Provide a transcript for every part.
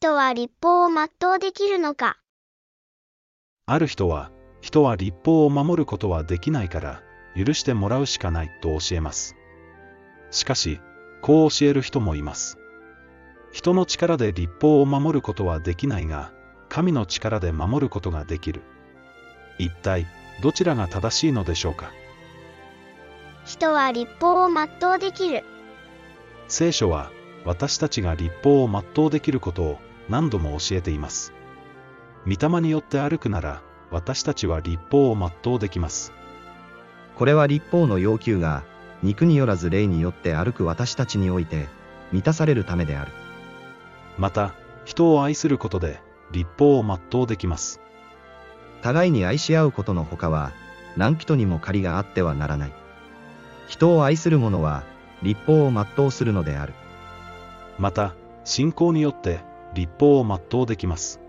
人は立法を全うできるのか？ある人は、人は立法を守ることはできないから、許してもらうしかないと教えます。しかし、こう教える人もいます。人の力で立法を守ることはできないが、神の力で守ることができる。一体、どちらが正しいのでしょうか？人は立法を全うできる。聖書は、私たちが立法を全うできることを何度も教えています。御霊によって歩くなら、私たちは立法を全うできます。これは立法の要求が、肉によらず霊によって歩く私たちにおいて、満たされるためである。また、人を愛することで、立法を全うできます。互いに愛し合うことのほかは、何人にも借りがあってはならない。人を愛する者は、立法を全うするのである。また、信仰によって、立法を全うできます。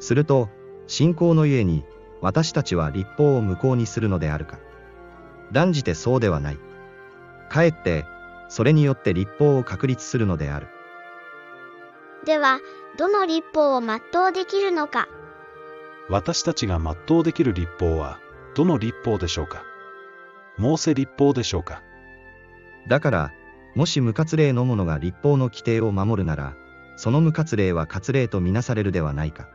すると、信仰のゆえに、私たちは立法を無効にするのであるか。断じてそうではない。かえって、それによって立法を確立するのである。では、どの立法を全うできるのか私たちが全うできる立法は、どの立法でしょうかモーセ立法でしょうかだから、もし無活例の者が立法の規定を守るなら、その無活例は活例とみなされるではないか。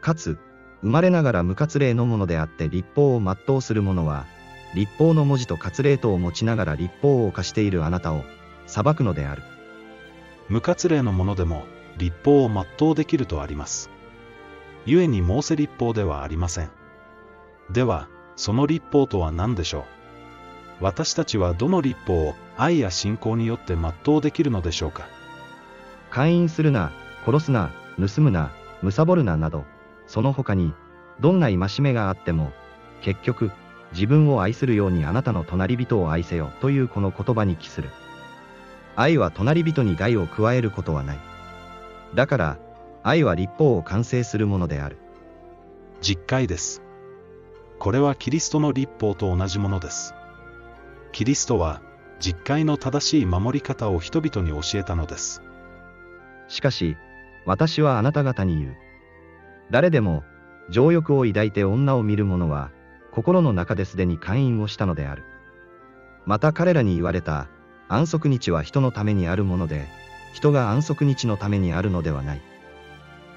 かつ、生まれながら無活例のものであって立法を全うする者は、立法の文字と活例とを持ちながら立法を犯しているあなたを、裁くのである。無活例のものでも、立法を全うできるとあります。故にモーセ立法ではありません。では、その立法とは何でしょう？私たちはどの立法を愛や信仰によって全うできるのでしょうか？勧誘するな、殺すな、盗むな、貪るななど、その他に、どんな戒めがあっても、結局、自分を愛するようにあなたの隣人を愛せよというこの言葉に帰する。愛は隣人に害を加えることはない。だから、愛は立法を完成するものである。実戒です。これはキリストの立法と同じものです。キリストは、実戒の正しい守り方を人々に教えたのです。しかし、私はあなた方に言う。誰でも、情欲を抱いて女を見る者は、心の中ですでに勧誘をしたのである。また彼らに言われた、安息日は人のためにあるもので、人が安息日のためにあるのではない。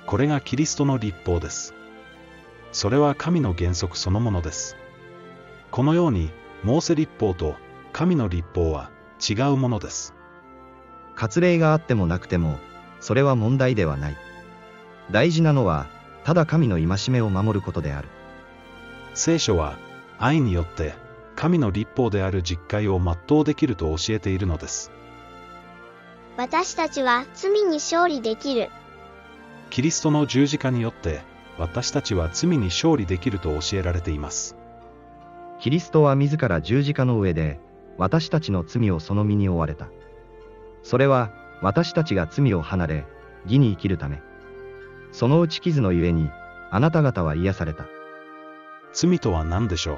これがキリストの立法です。それは神の原則そのものです。このように、モーセ立法と神の立法は違うものです。割礼があってもなくても、それは問題ではない。大事なのは、ただ神の戒めを守ることである。聖書は、愛によって、神の立法である実戒を全うできると教えているのです。私たちは罪に勝利できる。キリストの十字架によって、私たちは罪に勝利できると教えられています。キリストは自ら十字架の上で、私たちの罪をその身に負われた。それは、私たちが罪を離れ、義に生きるため。その打ち傷のゆえに、あなた方は癒された。罪とは何でしょう？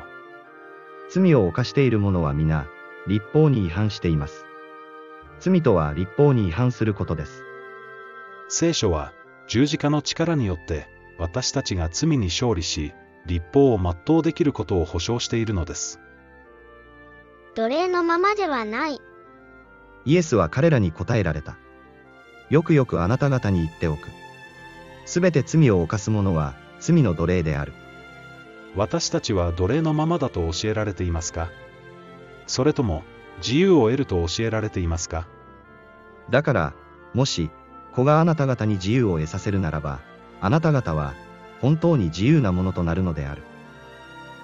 罪を犯している者は皆、立法に違反しています。罪とは立法に違反することです。聖書は、十字架の力によって、私たちが罪に勝利し、立法を全うできることを保証しているのです。奴隷のままではない。イエスは彼らに答えられた。よくよくあなた方に言っておく。すべて罪を犯す者は罪の奴隷である。私たちは奴隷のままだと教えられていますか？それとも、自由を得ると教えられていますか？だから、もし、子があなた方に自由を得させるならば、あなた方は、本当に自由なものとなるのである。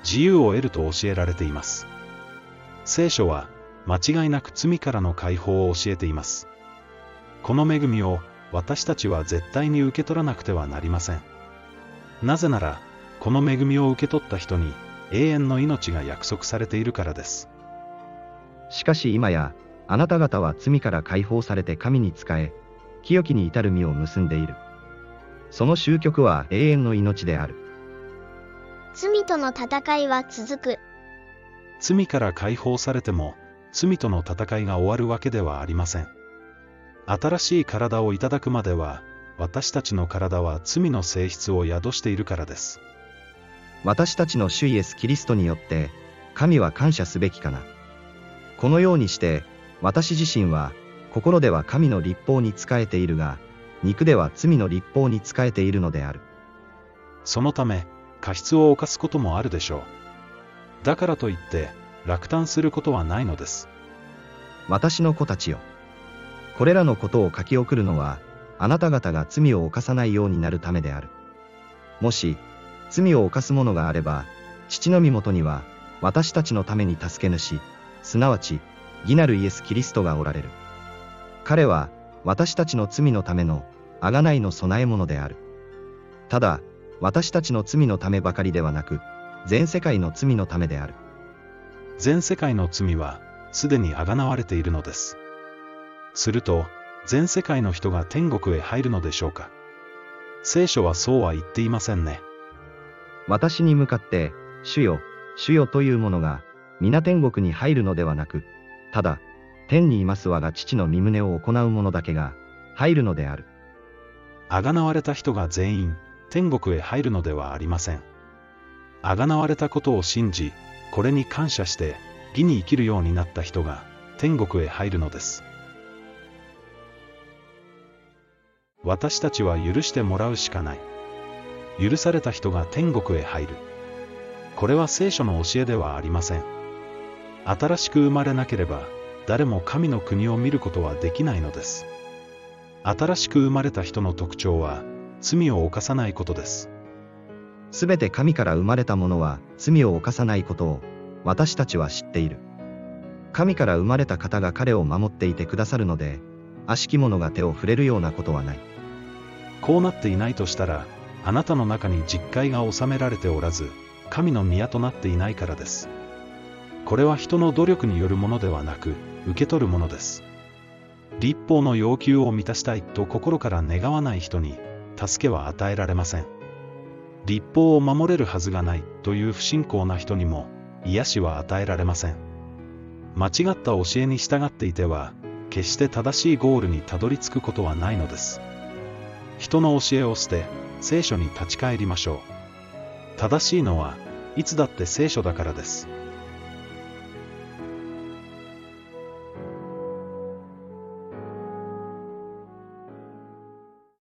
自由を得ると教えられています。聖書は、間違いなく罪からの解放を教えています。この恵みを、私たちは絶対に受け取らなくてはなりません。なぜなら、この恵みを受け取った人に、永遠の命が約束されているからです。しかし今や、あなた方は罪から解放されて神に仕え、清きに至る実を結んでいる。その終局は永遠の命である。罪との戦いは続く。罪から解放されても、罪との戦いが終わるわけではありません。新しい体をいただくまでは、私たちの体は罪の性質を宿しているからです。私たちの主イエス・キリストによって、神は感謝すべきかな。このようにして、私自身は、心では神の立法に仕えているが、肉では罪の立法に仕えているのである。そのため、過失を犯すこともあるでしょう。だからといって、落胆することはないのです。私の子たちよ。これらのことを書き送るのは、あなた方が罪を犯さないようになるためである。もし、罪を犯す者があれば、父の身元には、私たちのために助け主、すなわち、義なるイエス・キリストがおられる。彼は、私たちの罪のための、贖いの備え物である。ただ、私たちの罪のためばかりではなく、全世界の罪のためである。全世界の罪は、すでにあがなわれているのです。すると、全世界の人が天国へ入るのでしょうか聖書はそうは言っていませんね。私に向かって、主よ、主よというものが、皆天国に入るのではなく、ただ、天にいます我が父の身旨を行う者だけが、入るのである。あがなわれた人が全員、天国へ入るのではありません。あがなわれたことを信じ、これに感謝して、義に生きるようになった人が、天国へ入るのです。私たちは許してもらうしかない。許された人が天国へ入る。これは聖書の教えではありません。新しく生まれなければ、誰も神の国を見ることはできないのです。新しく生まれた人の特徴は、罪を犯さないことです。すべて神から生まれた者は、罪を犯さないことを、私たちは知っている。神から生まれた方が彼を守っていてくださるので、悪しき者が手を触れるようなことはない。こうなっていないとしたら、あなたの中に実戒が収められておらず、神の宮となっていないからです。これは人の努力によるものではなく、受け取るものです。立法の要求を満たしたいと心から願わない人に、助けは与えられません。立法を守れるはずがないという不信仰な人にも、癒しは与えられません。間違った教えに従っていては、決して正しいゴールにたどり着くことはないのです。人の教えを捨て、聖書に立ち返りましょう。正しいのは、いつだって聖書だからです。